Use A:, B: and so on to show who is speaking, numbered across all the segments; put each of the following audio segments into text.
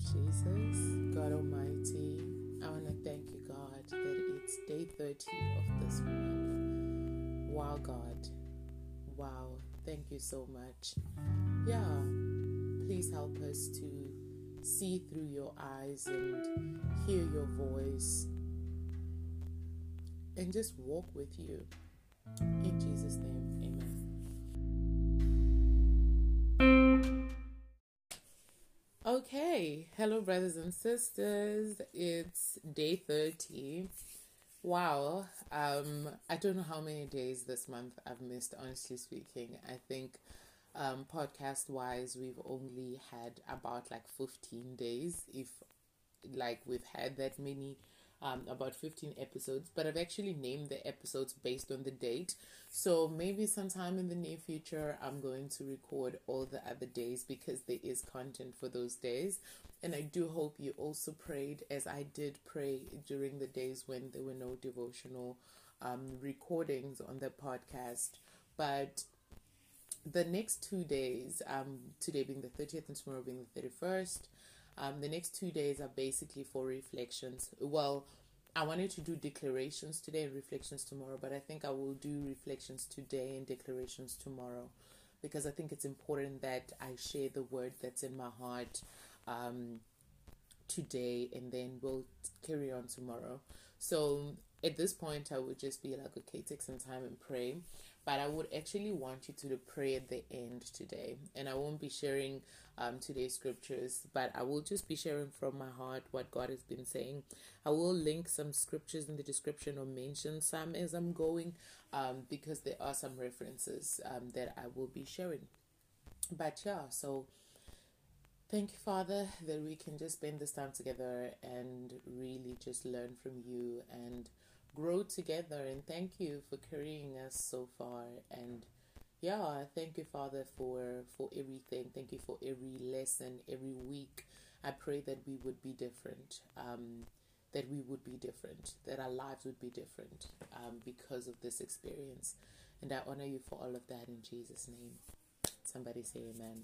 A: Jesus, God Almighty, I want to thank you, God, that it's day 30 of this month. Wow, God. Wow. Thank you so much. Yeah. Please help us to see through your eyes and hear your voice and just walk with you. In Jesus' name, hello, brothers and sisters. It's day 30. Wow, um, I don't know how many days this month I've missed, honestly speaking. I think um, podcast wise, we've only had about like 15 days, if like we've had that many um, about 15 episodes, but I've actually named the episodes based on the date. So maybe sometime in the near future, I'm going to record all the other days because there is content for those days. And I do hope you also prayed as I did pray during the days when there were no devotional um, recordings on the podcast. But the next two days, um, today being the 30th and tomorrow being the 31st, um, the next two days are basically for reflections. Well, I wanted to do declarations today and reflections tomorrow, but I think I will do reflections today and declarations tomorrow because I think it's important that I share the word that's in my heart um, today and then we'll carry on tomorrow. So at this point, I would just be like, okay, take some time and pray. But I would actually want you to pray at the end today. And I won't be sharing um, today's scriptures, but I will just be sharing from my heart what God has been saying. I will link some scriptures in the description or mention some as I'm going um, because there are some references um, that I will be sharing. But yeah, so thank you, Father, that we can just spend this time together and really just learn from you and grow together. And thank you for carrying us so far. And yeah, thank you, Father, for for everything. Thank you for every lesson, every week. I pray that we would be different. Um, that we would be different. That our lives would be different um, because of this experience. And I honor you for all of that in Jesus' name. Somebody say Amen.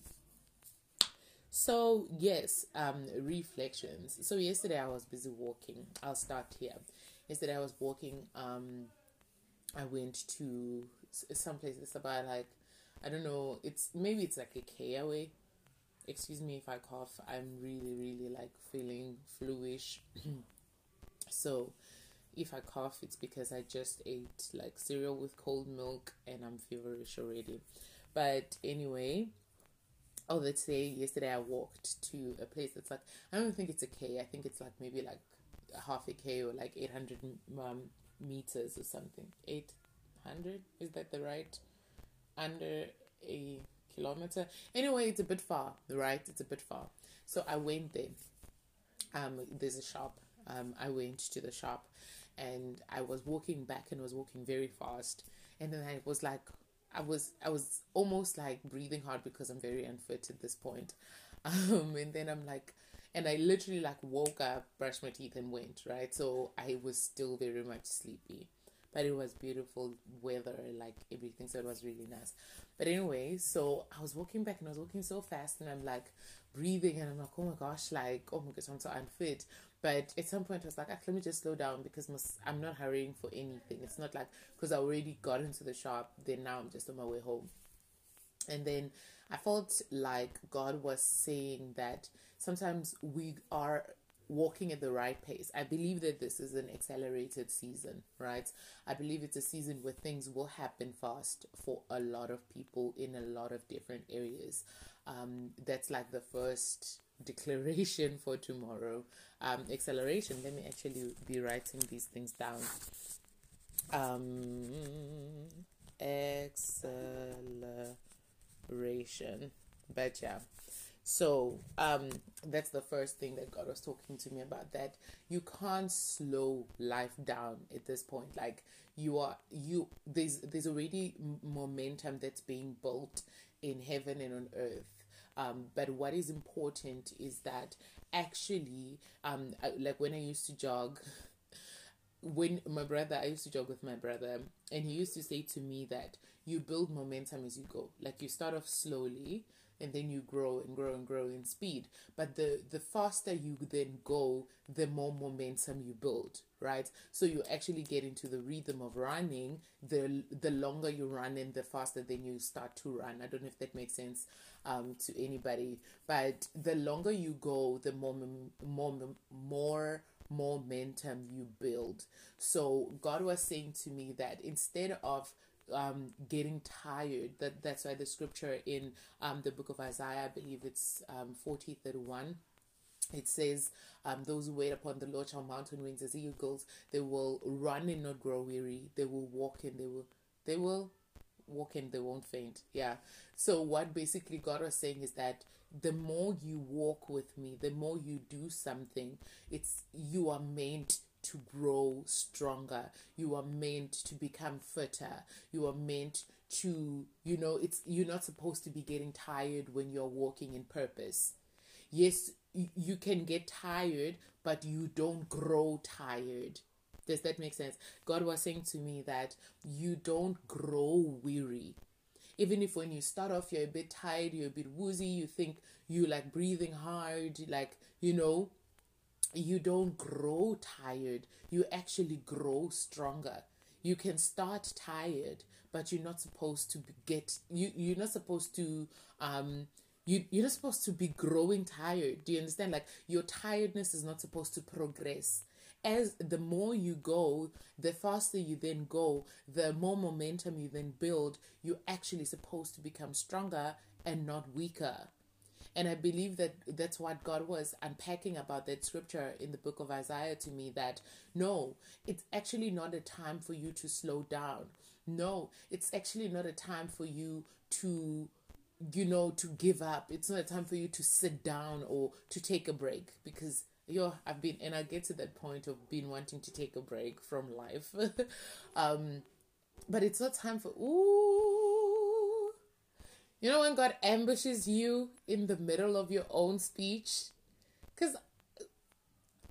A: So yes, um, reflections. So yesterday I was busy walking. I'll start here. Yesterday I was walking. Um, I went to some place. It's about like I don't know. It's maybe it's like a K away. Excuse me if I cough. I'm really really like feeling fluish. so if I cough, it's because I just ate like cereal with cold milk and I'm feverish already. But anyway, oh, let's say yesterday I walked to a place that's like I don't think it's a K. I think it's like maybe like half a K or like 800 um, meters or something. 800? Is that the right? Under a kilometer. Anyway, it's a bit far, The right? It's a bit far. So I went there. Um, there's a shop. Um, I went to the shop and I was walking back and was walking very fast. And then I was like, I was I was almost like breathing hard because I'm very unfit at this point. Um, and then I'm like, and I literally like woke up, brushed my teeth, and went right. So I was still very much sleepy, but it was beautiful weather, like everything. So it was really nice. But anyway, so I was walking back and I was walking so fast, and I'm like breathing, and I'm like, oh my gosh, like oh my gosh, I'm so unfit. But at some point, I was like, let me just slow down because I'm not hurrying for anything. It's not like because I already got into the shop, then now I'm just on my way home. And then I felt like God was saying that sometimes we are walking at the right pace. I believe that this is an accelerated season, right? I believe it's a season where things will happen fast for a lot of people in a lot of different areas. Um, that's like the first declaration for tomorrow. Um, acceleration. Let me actually be writing these things down. Um, acceleration. But yeah. So um, that's the first thing that God was talking to me about. That you can't slow life down at this point. Like you are, you there's there's already momentum that's being built in heaven and on earth um, but what is important is that actually, um, like when I used to jog, when my brother, I used to jog with my brother, and he used to say to me that you build momentum as you go. Like you start off slowly, and then you grow and grow and grow in speed. But the the faster you then go, the more momentum you build, right? So you actually get into the rhythm of running. The the longer you run and the faster then you start to run. I don't know if that makes sense um, to anybody, but the longer you go, the more more more momentum you build. So God was saying to me that instead of um, getting tired. That that's why the scripture in um, the book of Isaiah, I believe it's um, forty thirty one. It says, um, "Those who wait upon the Lord shall mount on wings as eagles. They will run and not grow weary. They will walk and they will they will walk and they won't faint." Yeah. So what basically God was saying is that the more you walk with me, the more you do something, it's you are meant to grow stronger. You are meant to become fitter. You are meant to, you know, it's you're not supposed to be getting tired when you're walking in purpose. Yes, you can get tired, but you don't grow tired. Does that make sense? God was saying to me that you don't grow weary. Even if when you start off you're a bit tired, you're a bit woozy, you think you like breathing hard, like, you know, you don't grow tired, you actually grow stronger. You can start tired, but you're not supposed to get you you're not supposed to um you you're not supposed to be growing tired. Do you understand? Like your tiredness is not supposed to progress. As the more you go, the faster you then go, the more momentum you then build, you're actually supposed to become stronger and not weaker. And I believe that that's what God was unpacking about that scripture in the book of Isaiah to me that no, it's actually not a time for you to slow down. No, it's actually not a time for you to you know to give up. It's not a time for you to sit down or to take a break because yo I've been and I get to that point of being wanting to take a break from life. um but it's not time for ooh you know when God ambushes you in the middle of your own speech? Because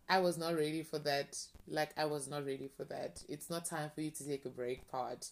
A: I was not ready for that. Like, I was not ready for that. It's not time for you to take a break part.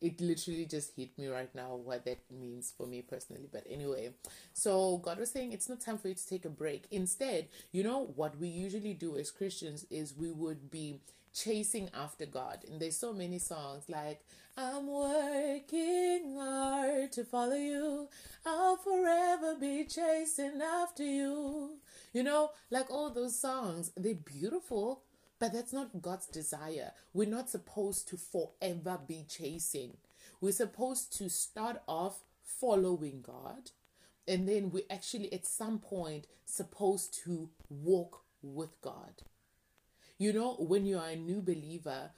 A: It literally just hit me right now what that means for me personally. But anyway, so God was saying it's not time for you to take a break. Instead, you know what we usually do as Christians is we would be chasing after God. And there's so many songs like, I'm working hard to follow you. I'll forever be chasing after you. You know, like all those songs, they're beautiful, but that's not God's desire. We're not supposed to forever be chasing. We're supposed to start off following God, and then we're actually, at some point, supposed to walk with God. You know, when you are a new believer,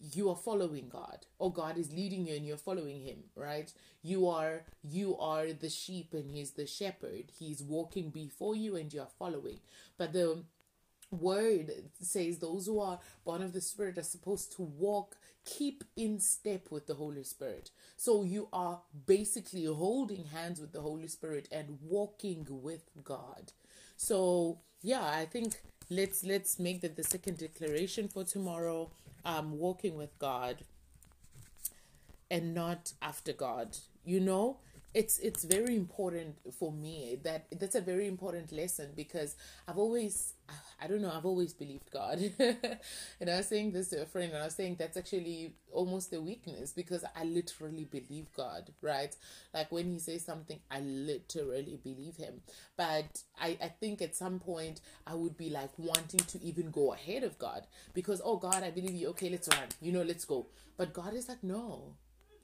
A: you are following God or God is leading you and you're following him, right? You are you are the sheep and he's the shepherd. He's walking before you and you're following. But the word says those who are born of the spirit are supposed to walk keep in step with the holy spirit so you are basically holding hands with the holy spirit and walking with god so yeah i think let's let's make that the second declaration for tomorrow. Um walking with god and not after god. You know it's it's very important for me that that's a very important lesson because i've always I don't know, I've always believed God. and I was saying this to a friend, and I was saying that's actually almost a weakness because I literally believe God, right? Like when He says something, I literally believe Him. But I, I think at some point I would be like wanting to even go ahead of God because, oh God, I believe you. Okay, let's run. You know, let's go. But God is like, no,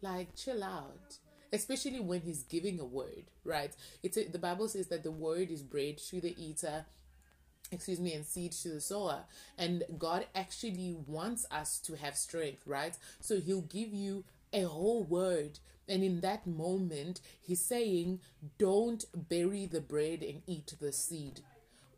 A: like chill out especially when he's giving a word right? It's a, the bible says that the word is bread to the eater excuse me and seed to the sower. And god actually wants us to have strength right? So he'll give you a whole word. And in that moment he's saying don't bury the bread and eat the seed.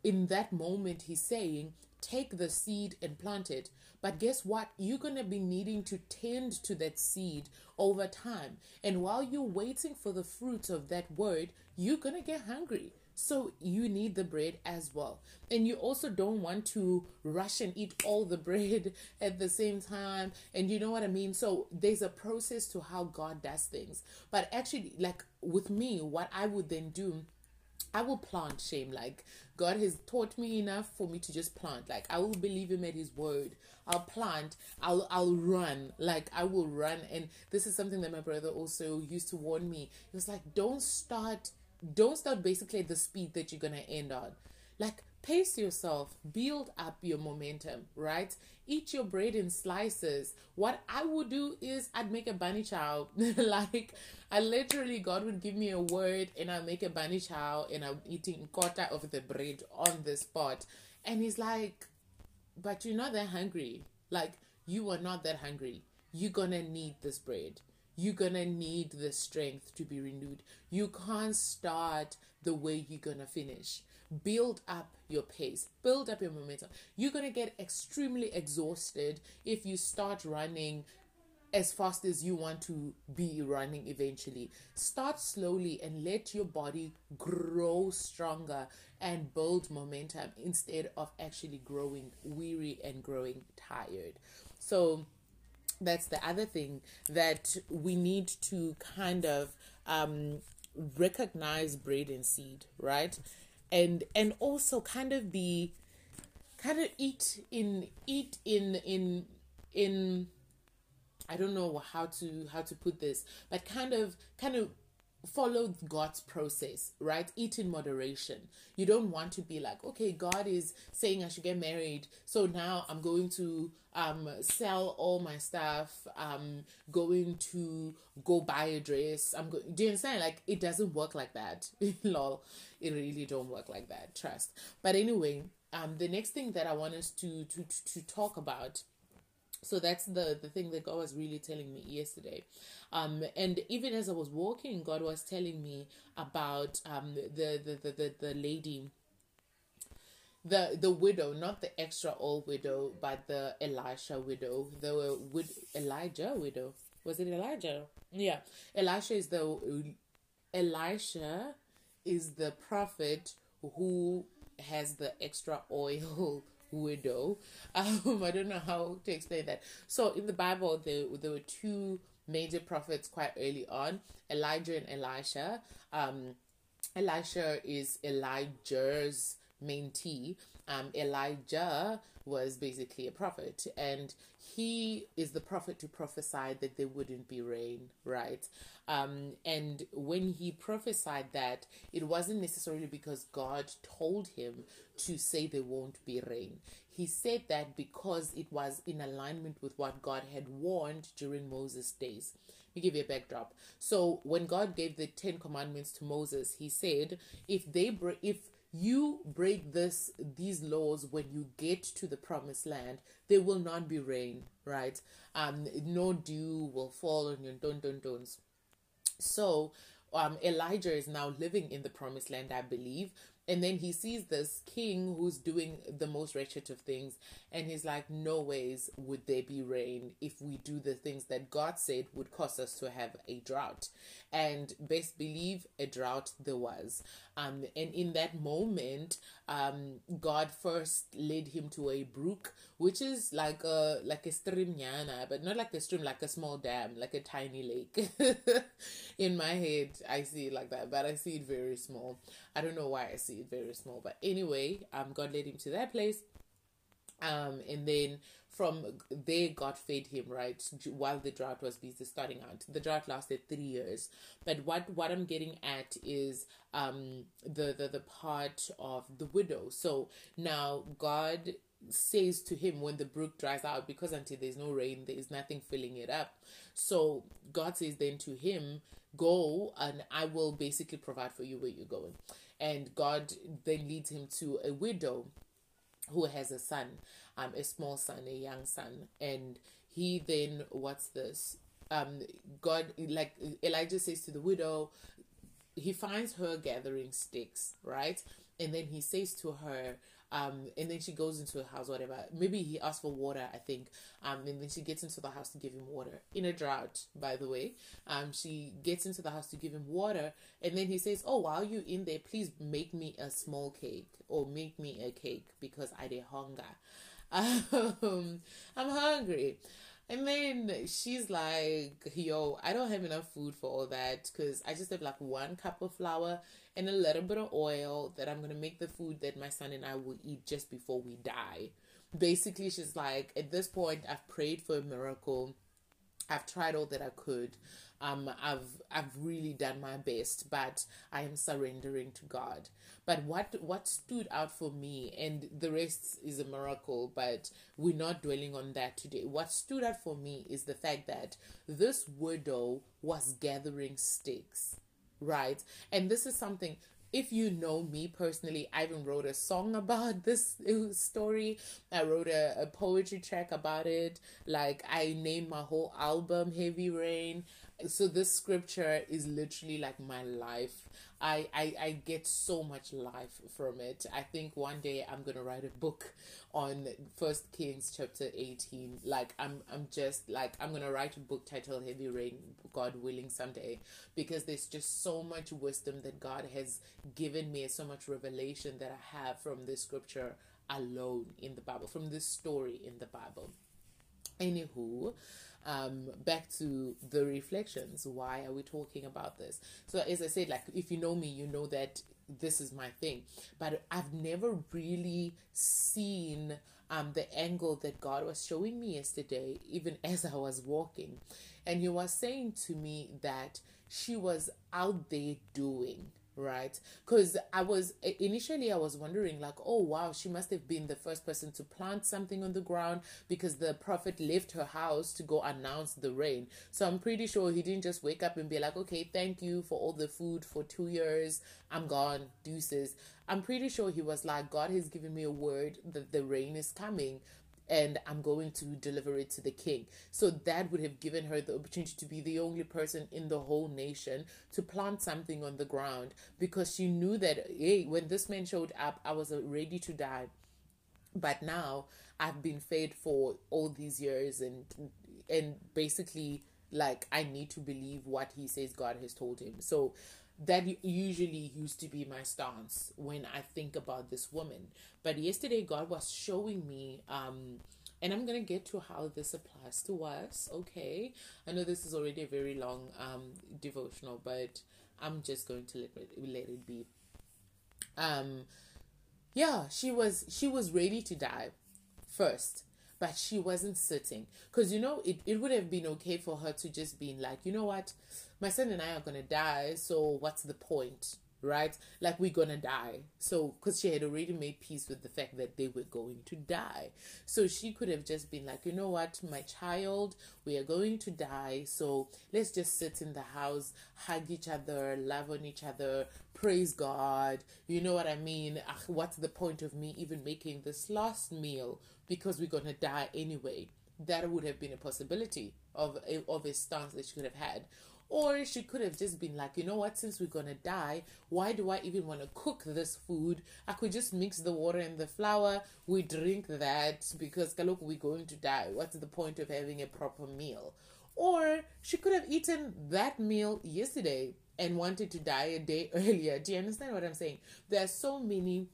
A: In that moment he's saying take the seed and plant it but guess what you're going to be needing to tend to that seed over time and while you're waiting for the fruits of that word you're going to get hungry So you need the bread as well. And you also don't want to rush and eat all the bread at the same time. And you know what I mean? So there's a process to how God does things. But actually, like with me, what I would then do I will plant shame. Like God has taught me enough for me to just plant. Like I will believe him at his word. I'll plant. I'll I'll run. Like I will run. And this is something that my brother also used to warn me. He was like, don't start don't start basically at the speed that you're gonna end on. Like pace yourself, build up your momentum, right? Eat your bread in slices. What I would do is I'd make a bunny chow. like I literally God would give me a word and I'll make a bunny chow and I'm eating quarter of the bread on the spot. And he's like, But you're not that hungry. Like you are not that hungry. You're gonna need this bread you're gonna need the strength to be renewed. You can't start the way you're gonna finish. Build up your pace, build up your momentum. You're gonna get extremely exhausted if you start running as fast as you want to be running eventually. Start slowly and let your body grow stronger and build momentum instead of actually growing weary and growing tired. So, that's the other thing that we need to kind of um, recognize bread and seed, right? And and also kind of be kind of eat in eat in in in I don't know how to how to put this, but kind of kind of follow God's process, right? Eat in moderation. You don't want to be like, okay, God is saying I should get married, so now I'm going to um sell all my stuff. I'm going to go buy a dress. I'm going. Do you understand? Like it doesn't work like that. Lol, it really don't work like that. Trust. But anyway, um, the next thing that I want us to to to talk about so that's the the thing that god was really telling me yesterday. Um and even as i was walking god was telling me about um the the the, the, the lady the the widow not the extra old widow but the elisha widow the wid- elijah widow. Was it elijah? Yeah. Elisha is the elisha is the prophet who has the extra oil widow. Um, I don't know how to explain that. So in the Bible, there there were two major prophets quite early on: Elijah and Elisha. Um, Elisha is Elijah's mentee. Um, Elijah was basically a prophet, and he is the prophet to prophesy that there wouldn't be rain, right? Um, and when he prophesied that, it wasn't necessarily because God told him to say there won't be rain. He said that because it was in alignment with what God had warned during Moses' days. Let me give you a backdrop. So when God gave the Ten Commandments to Moses, he said, if they break, if you break this these laws when you get to the promised land there will not be rain right? Um no dew will fall on your don don dons so um elijah is now living in the promised land i believe and then he sees this king who's doing the most wretched of things, and he's like, No ways would there be rain if we do the things that God said would cause us to have a drought. And best believe a drought there was. Um, and in that moment, um, God first led him to a brook, which is like a like a stream but not like a stream, like a small dam, like a tiny lake. in my head, I see it like that, but I see it very small. I don't know why I see very small, but anyway, um, God led him to that place. Um, and then from there, God fed him right while the drought was busy starting out. The drought lasted three years, but what what I'm getting at is um the the the part of the widow. So now God says to him when the brook dries out because until there's no rain there is nothing filling it up so god says then to him go and i will basically provide for you where you're going and God then leads him to a widow who has a son, um, a small son, a young son, and he then what's this? Um, God, like Elijah says to the widow, he finds her gathering sticks, right? And then he says to her, Um, and then she goes into a house, whatever. Maybe he asked for water, I think. Um, and then she gets into the house to give him water in a drought, by the way. Um, she gets into the house to give him water, and then he says, "Oh, while you in there, please make me a small cake or make me a cake because I did hunger. Um, I'm hungry." And then she's like, yo, I don't have enough food for all that because I just have like one cup of flour and a little bit of oil that I'm going to make the food that my son and I will eat just before we die. Basically, she's like, at this point, I've prayed for a miracle. I've tried all that I could. Um, I've I've really done my best, but I am surrendering to God. But what what stood out for me, and the rest is a miracle, but we're not dwelling on that today. What stood out for me is the fact that this widow was gathering sticks, right? And this is something if you know me personally, I even wrote a song about this story. I wrote a, a, poetry track about it. Like I named my whole album Heavy Rain so this scripture is literally like my life. I, I i get so much life from it. I think one day i'm gonna write a book on first kings chapter 18 like i'm i'm just like i'm gonna write a book titled heavy rain god willing someday. Because there's just so much wisdom that god has given me so much revelation that i have from this scripture alone in the bible from this story in the bible. Anywho um, back to the reflections. Why are we talking about this? So, as I said, like if you know me, you know that this is my thing. But I've never really seen um, the angle that God was showing me yesterday, even as I was walking. And He was saying to me that she was out there doing right? Because i was initially i was wondering like oh wow she must have been the first person to plant something on the ground because the prophet left her house to go announce the rain. So i'm pretty sure he didn't just wake up and be like okay thank you for all the food for two years. I'm gone. Deuces. I'm pretty sure he was like god has given me a word that the rain is coming and I'm going to deliver it to the king. So that would have given her the opportunity to be the only person in the whole nation to plant something on the ground because she knew that, hey, when this man showed up, I was ready to die. But now I've been fed for all these years and and basically like I need to believe what he says God has told him. So that usually used to be my stance when I think about this woman. But yesterday, God was showing me, um, and I'm gonna get to how this applies to us. Okay, I know this is already a very long um, devotional, but I'm just going to let it, let it be. Um, yeah, she was she was ready to die first but she wasn't sitting because you know it, it would have been okay for her to just be like you know what my son and I are gonna die, so what's the point? Right? Like we're gonna die. So, because she had already made peace with the fact that they were going to die. So she could have just been like, you know what, my child, we are going to die. So let's just sit in the house, hug each other, love on each other, praise God. You know what I mean? What's the point of me even making this last meal? Because we're gonna die anyway. That would have been a possibility of a, of a stance that she could have had or she could have just been like, you know what, since we're gonna die, why do I even want to cook this food? I could just mix the water and the flour, we drink that because look, we're going to die. What's the point of having a proper meal? Or she could have eaten that meal yesterday and wanted to die a day earlier. Do you understand what I'm saying? There are so many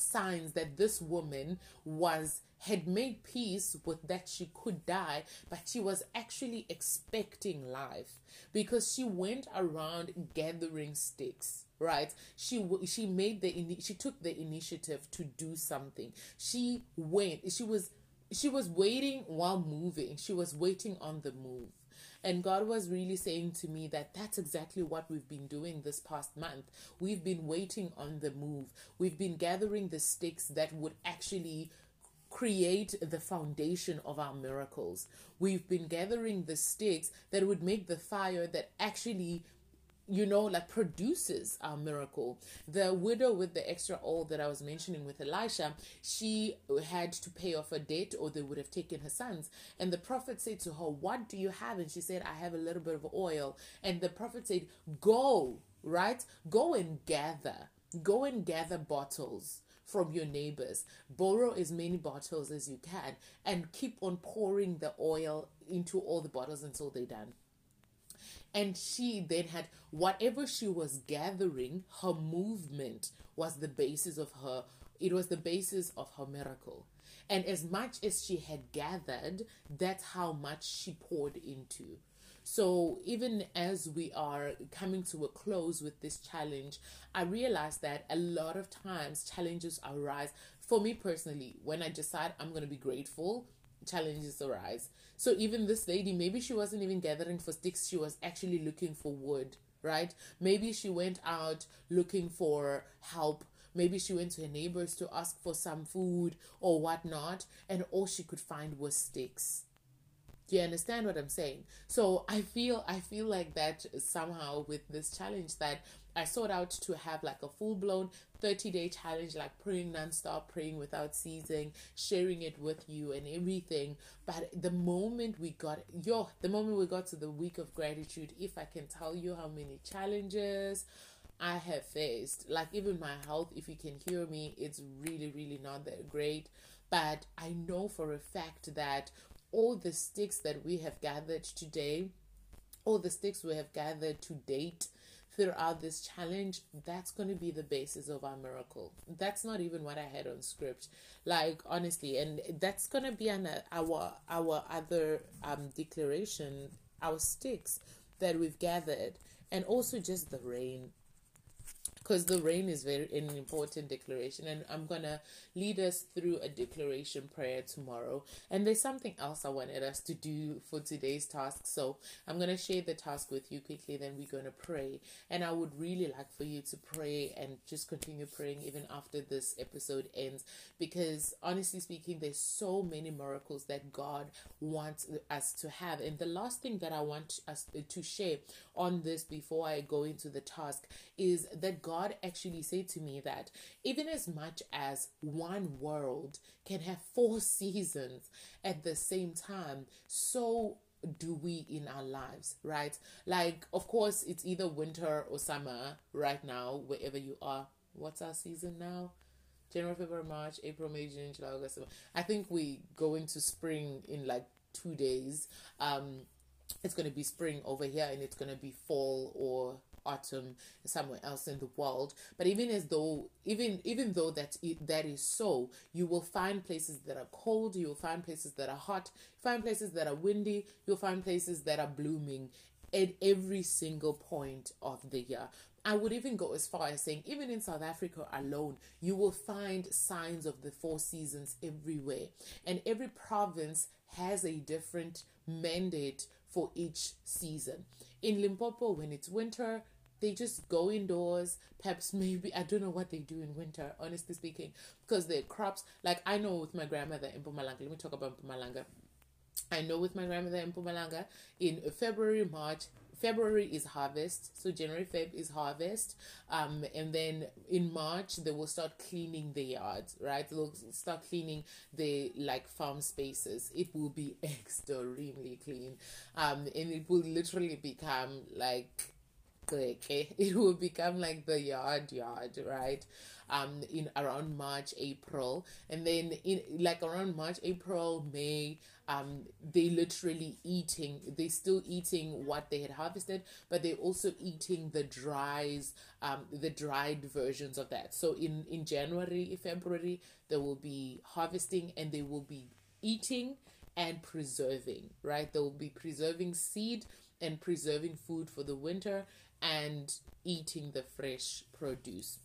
A: signs that this woman was had made peace with that she could die, but she was actually expecting life because she went around gathering sticks right? She she made the she took the initiative to do something. She went she was she was waiting while moving. She was waiting on the move and God was really saying to me that that's exactly what we've been doing this past month. We've been waiting on the move. We've been gathering the sticks that would actually create the foundation of our miracles. We've been gathering the sticks that would make the fire that actually you know, like produces a miracle. The widow with the extra oil that I was mentioning with Elisha, she had to pay off a debt or they would have taken her sons. And the prophet said to her, What do you have? And she said, I have a little bit of oil. And the prophet said, Go, right? Go and gather. Go and gather bottles from your neighbors. Borrow as many bottles as you can and keep on pouring the oil into all the bottles until they're done. And she then had whatever she was gathering, her movement was the basis of her, it was the basis of her miracle. And as much as she had gathered, that's how much she poured into. So, even as we are coming to a close with this challenge, I realize that a lot of times challenges arise. For me personally, when I decide I'm going to be grateful, challenges arise. So, even this lady, maybe she wasn't even gathering for sticks, she was actually looking for wood, right? Maybe she went out looking for help. Maybe she went to her neighbors to ask for some food or whatnot, and all she could find was sticks do you understand what I'm saying? So I feel I feel like that somehow with this challenge that I sought out to have like a full blown 30 day challenge, like praying nonstop, praying without ceasing, sharing it with you and everything. But the moment we got yo, the moment we got to the week of gratitude, if I can tell you how many challenges I have faced, like even my health, if you can hear me, it's really, really not that great. But I know for a fact that all the sticks that we have gathered today, all the sticks we have gathered to date throughout this challenge, that's going to be the basis of our miracle. That's not even what I had on script, like honestly, and that's going to be an our our other um declaration, our sticks that we've gathered, and also just the rain because the rain is very an important declaration and i'm gonna lead us through a declaration prayer tomorrow. And there's something else i wanted us to do for today's task so i'm gonna share the task with you quickly then we're gonna pray. And i would really like for you to pray and just continue praying even after this episode ends because honestly speaking there's so many miracles that god wants us to have. And the last thing that i want us to share on this before i go into the task is that god God actually said to me that even as much as one world can have four seasons at the same time, so do we in our lives, right? Like, of course, it's either winter or summer right now, wherever you are. What's our season now? January, February, March, April, May, June, July, August. I think we go into spring in like two days. Um, it's going to be spring over here and it's going to be fall or autumn somewhere else in the world but even as though even even though that that is so you will find places that are cold you'll find places that are hot find places that are windy you'll find places that are blooming at every single point of the year I would even go as far as saying, even in South Africa alone, you will find signs of the four seasons everywhere. And every province has a different mandate for each season. In Limpopo, when it's winter, they just go indoors. Perhaps maybe I don't know what they do in winter, honestly speaking, because their crops. Like I know with my grandmother in Mpumalanga. Let me talk about Mpumalanga. I know with my grandmother in Mpumalanga, in February, March, February is harvest, so January, Feb is harvest, um, and then in March they will start cleaning the yards, right? They'll start cleaning the like farm spaces. It will be extremely clean, um, and it will literally become like it will become like the yard yard right? Um in around march april. And then in like around march april may um they literally eating they still eating what they had harvested but they're also eating the dries um the dried versions of that so in in january february they will be harvesting and they will be eating and preserving right they will be preserving seed and preserving food for the winter and eating the fresh produce.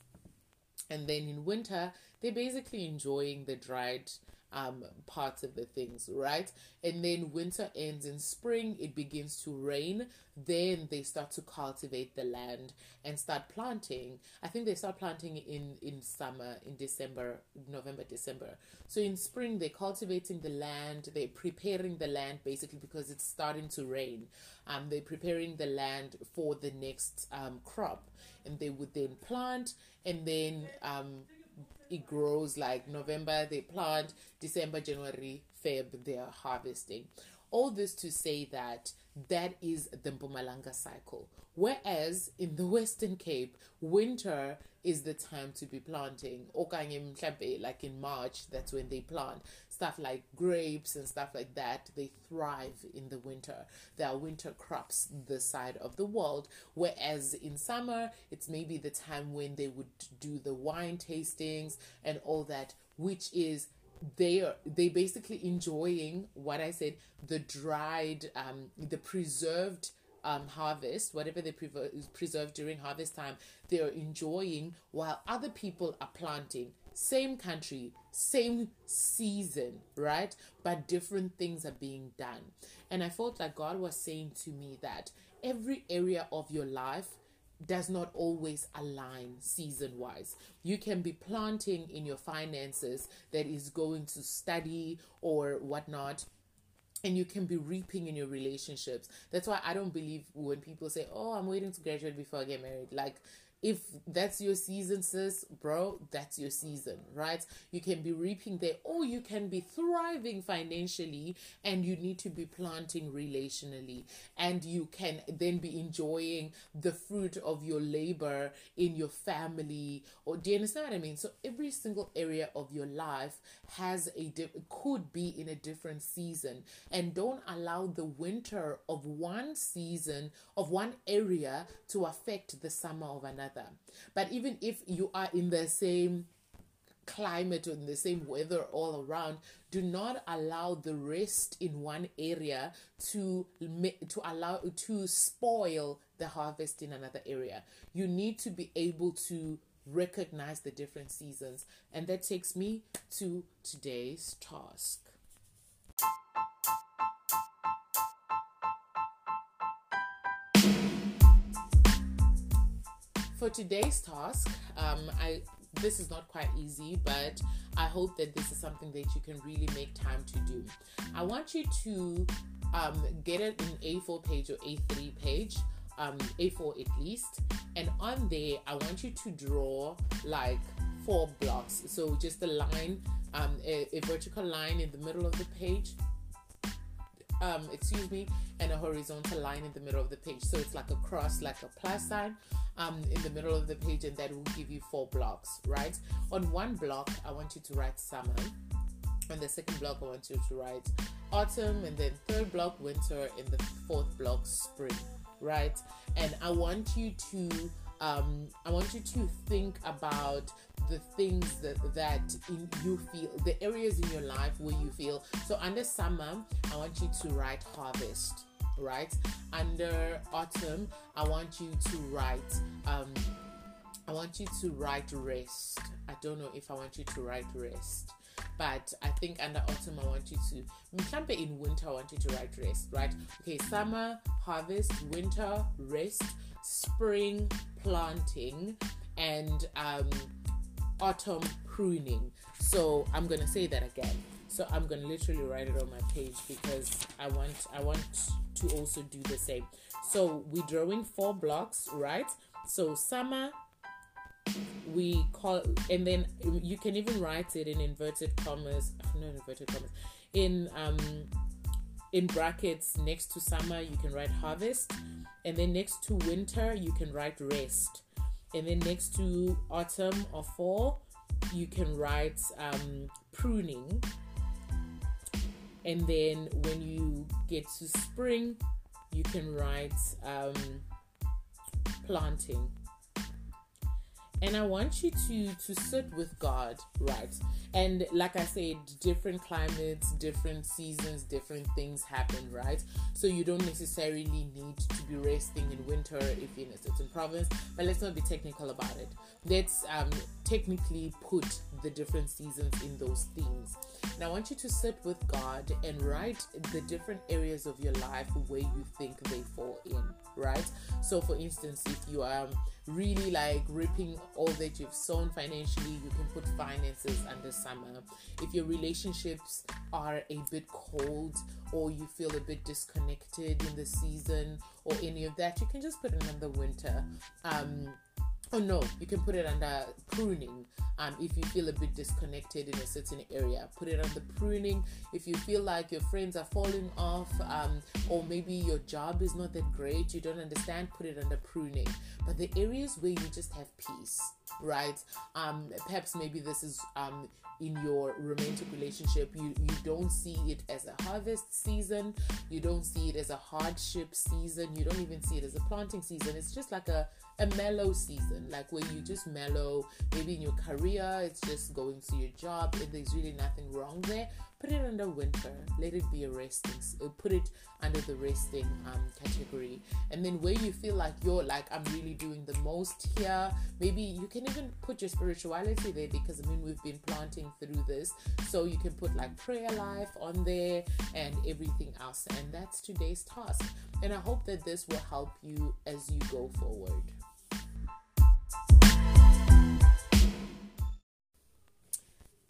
A: And then in winter, they're basically enjoying the dried um, parts of the things, right? And then winter ends in spring, it begins to rain. Then they start to cultivate the land and start planting. I think they start planting in, in summer, in December, November, December. So in spring, they're cultivating the land, they're preparing the land basically because it's starting to rain. Um, they're preparing the land for the next um, crop. And they would then plant and then um, it grows like November they plant, December, January, Feb they are harvesting. all this to say that that is the Mpumalanga cycle. Whereas in the Western Cape, winter is the time to be planting. Like in March, that's when they plant. Stuff like grapes and stuff like that, they thrive in the winter. There are winter crops this side of the world. Whereas in summer, it's maybe the time when they would do the wine tastings and all that, which is they are they basically enjoying what I said the dried um the preserved um, harvest, whatever they preserve during harvest time, they are enjoying while other people are planting. Same country, same season, right? But different things are being done. And I felt like God was saying to me that every area of your life does not always align season wise. You can be planting in your finances that is going to study or whatnot. And you can be reaping in your relationships. That's why I don't believe when people say, Oh, I'm waiting to graduate before I get married. Like, if that's your season, sis, bro, that's your season, right? You can be reaping there, or you can be thriving financially, and you need to be planting relationally, and you can then be enjoying the fruit of your labor in your family. Or do you understand what I mean? So every single area of your life has a could be in a different season, and don't allow the winter of one season of one area to affect the summer of another But even if you are in the same climate or in the same weather all around do not allow the rest in one area to to allow to spoil the harvest in another area. You need to be able to recognize the different seasons. And that takes me to today's task for today's task, um, I this is not quite easy, but I hope that this is something that you can really make time to do. I want you to um, get it in A4 page or A3 page, um, A4 at least, and on there, I want you to draw like four blocks. So just a line, um, a, a vertical line in the middle of the page, um, excuse me, and a horizontal line in the middle of the page. So it's like a cross, like a plus sign um, in the middle of the page, and that will give you four blocks, right? On one block, I want you to write summer. On the second block, I want you to write autumn, and then third block, winter, and the fourth block, spring, right? And I want you to um, I want you to think about the things that that in, you feel the areas in your life where you feel so under summer i want you to write harvest right under autumn i want you to write um i want you to write rest i don't know if i want you to write rest but I think under autumn I want you to mhlambe in winter I want you to write rest, right? Okay, summer, harvest, winter, rest, spring, planting, and um autumn pruning. So I'm gonna say that again. So I'm gonna literally write it on my page because I want I want to also do the same. So we're drawing four blocks, right? So summer we call and then you can even write it in inverted commas no inverted commas in um in brackets next to summer you can write harvest and then next to winter you can write rest and then next to autumn or fall you can write um, pruning. And then when you get to spring you can write um, planting and i want you to to sit with god right? And like i said different climates different seasons different things happen right? So you don't necessarily need to be resting in winter if you're in a certain province but let's not be technical about it. Let's um, technically put the different seasons in those themes Now i want you to sit with god and write the different areas of your life where you think they fall in right? So for instance if you are really like ripping all that you've sown financially you can put finances under summer. If your relationships are a bit cold or you feel a bit disconnected in the season or any of that you can just put it under winter. Um oh no, you can put it under pruning. Um, if you feel a bit disconnected in a certain area, put it under pruning. If you feel like your friends are falling off, um, or maybe your job is not that great, you don't understand, put it under pruning. But the areas where you just have peace, right? Um, perhaps maybe this is um in your romantic relationship you you don't see it as a harvest season you don't see it as a hardship season you don't even see it as a planting season it's just like a a mellow season like where you just mellow maybe in your career it's just going to your job and there's really nothing wrong there. Put it under winter let it be a resting uh, put it under the resting um, category. And then where you feel like you're like i'm really doing the most here maybe you can even put your spirituality there because i mean we've been planting through this so you can put like prayer life on there and everything else and that's today's task. And i hope that this will help you as you go forward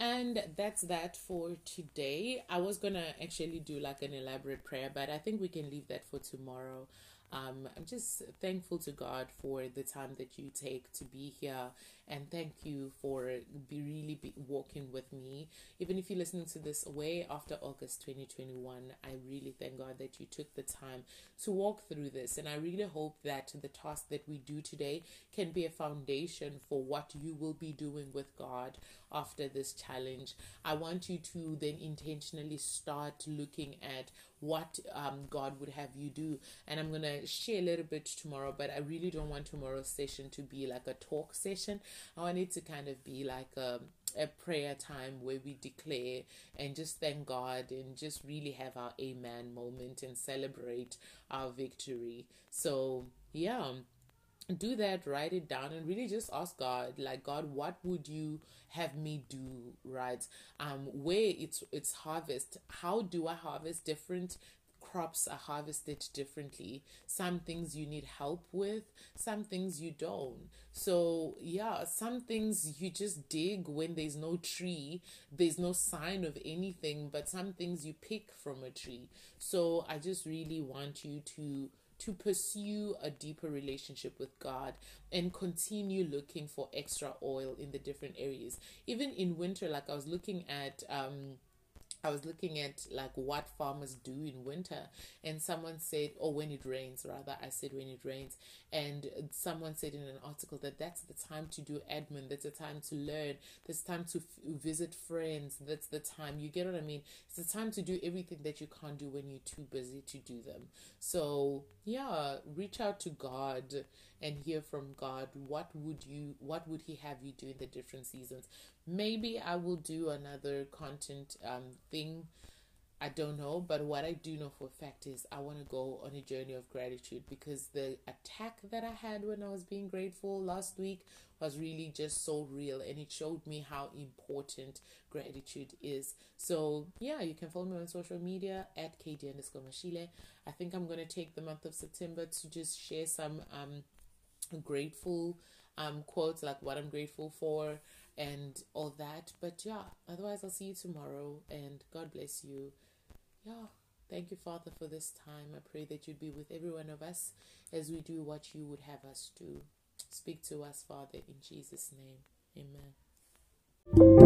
A: and that's that for today. I was gonna actually do like an elaborate prayer, but I think we can leave that for tomorrow. Um, I'm just thankful to God for the time that you take to be here, and thank you for be really be walking with me. Even if you're listening to this way after August 2021, I really thank God that you took the time to walk through this, and I really hope that the task that we do today can be a foundation for what you will be doing with God after this challenge. I want you to then intentionally start looking at what um, God would have you do. And I'm going to share a little bit tomorrow, but I really don't want tomorrow's session to be like a talk session. I want it to kind of be like a, a prayer time where we declare and just thank God and just really have our amen moment and celebrate our victory. So, yeah do that write it down and really just ask god like god what would you have me do right um where it's it's harvest how do i harvest different crops are harvested differently. Some things you need help with some things you don't. So yeah some things you just dig when there's no tree there's no sign of anything but some things you pick from a tree. So i just really want you to to pursue a deeper relationship with God and continue looking for extra oil in the different areas. Even in winter, like I was looking at um I was looking at like what farmers do in winter, and someone said, or oh, when it rains, rather, I said when it rains, and someone said in an article that that's the time to do admin, that's the time to learn, that's time to f- visit friends, that's the time, you get what I mean? It's the time to do everything that you can't do when you're too busy to do them. So, yeah, reach out to God and hear from God. What would you, what would He have you do in the different seasons? Maybe I will do another content um, thing. I don't know, but what I do know for a fact is I want to go on a journey of gratitude because the attack that I had when I was being grateful last week was really just so real and it showed me how important gratitude is. So, yeah, you can follow me on social media at KD underscore Mashile. I think I'm going to take the month of September to just share some um, grateful um, quotes like what I'm grateful for and all that. But yeah, otherwise, I'll see you tomorrow and God bless you. Yeah, thank you, Father, for this time. I pray that you'd be with every one of us as we do what you would have us do. Speak to us, Father, in Jesus' name. Amen.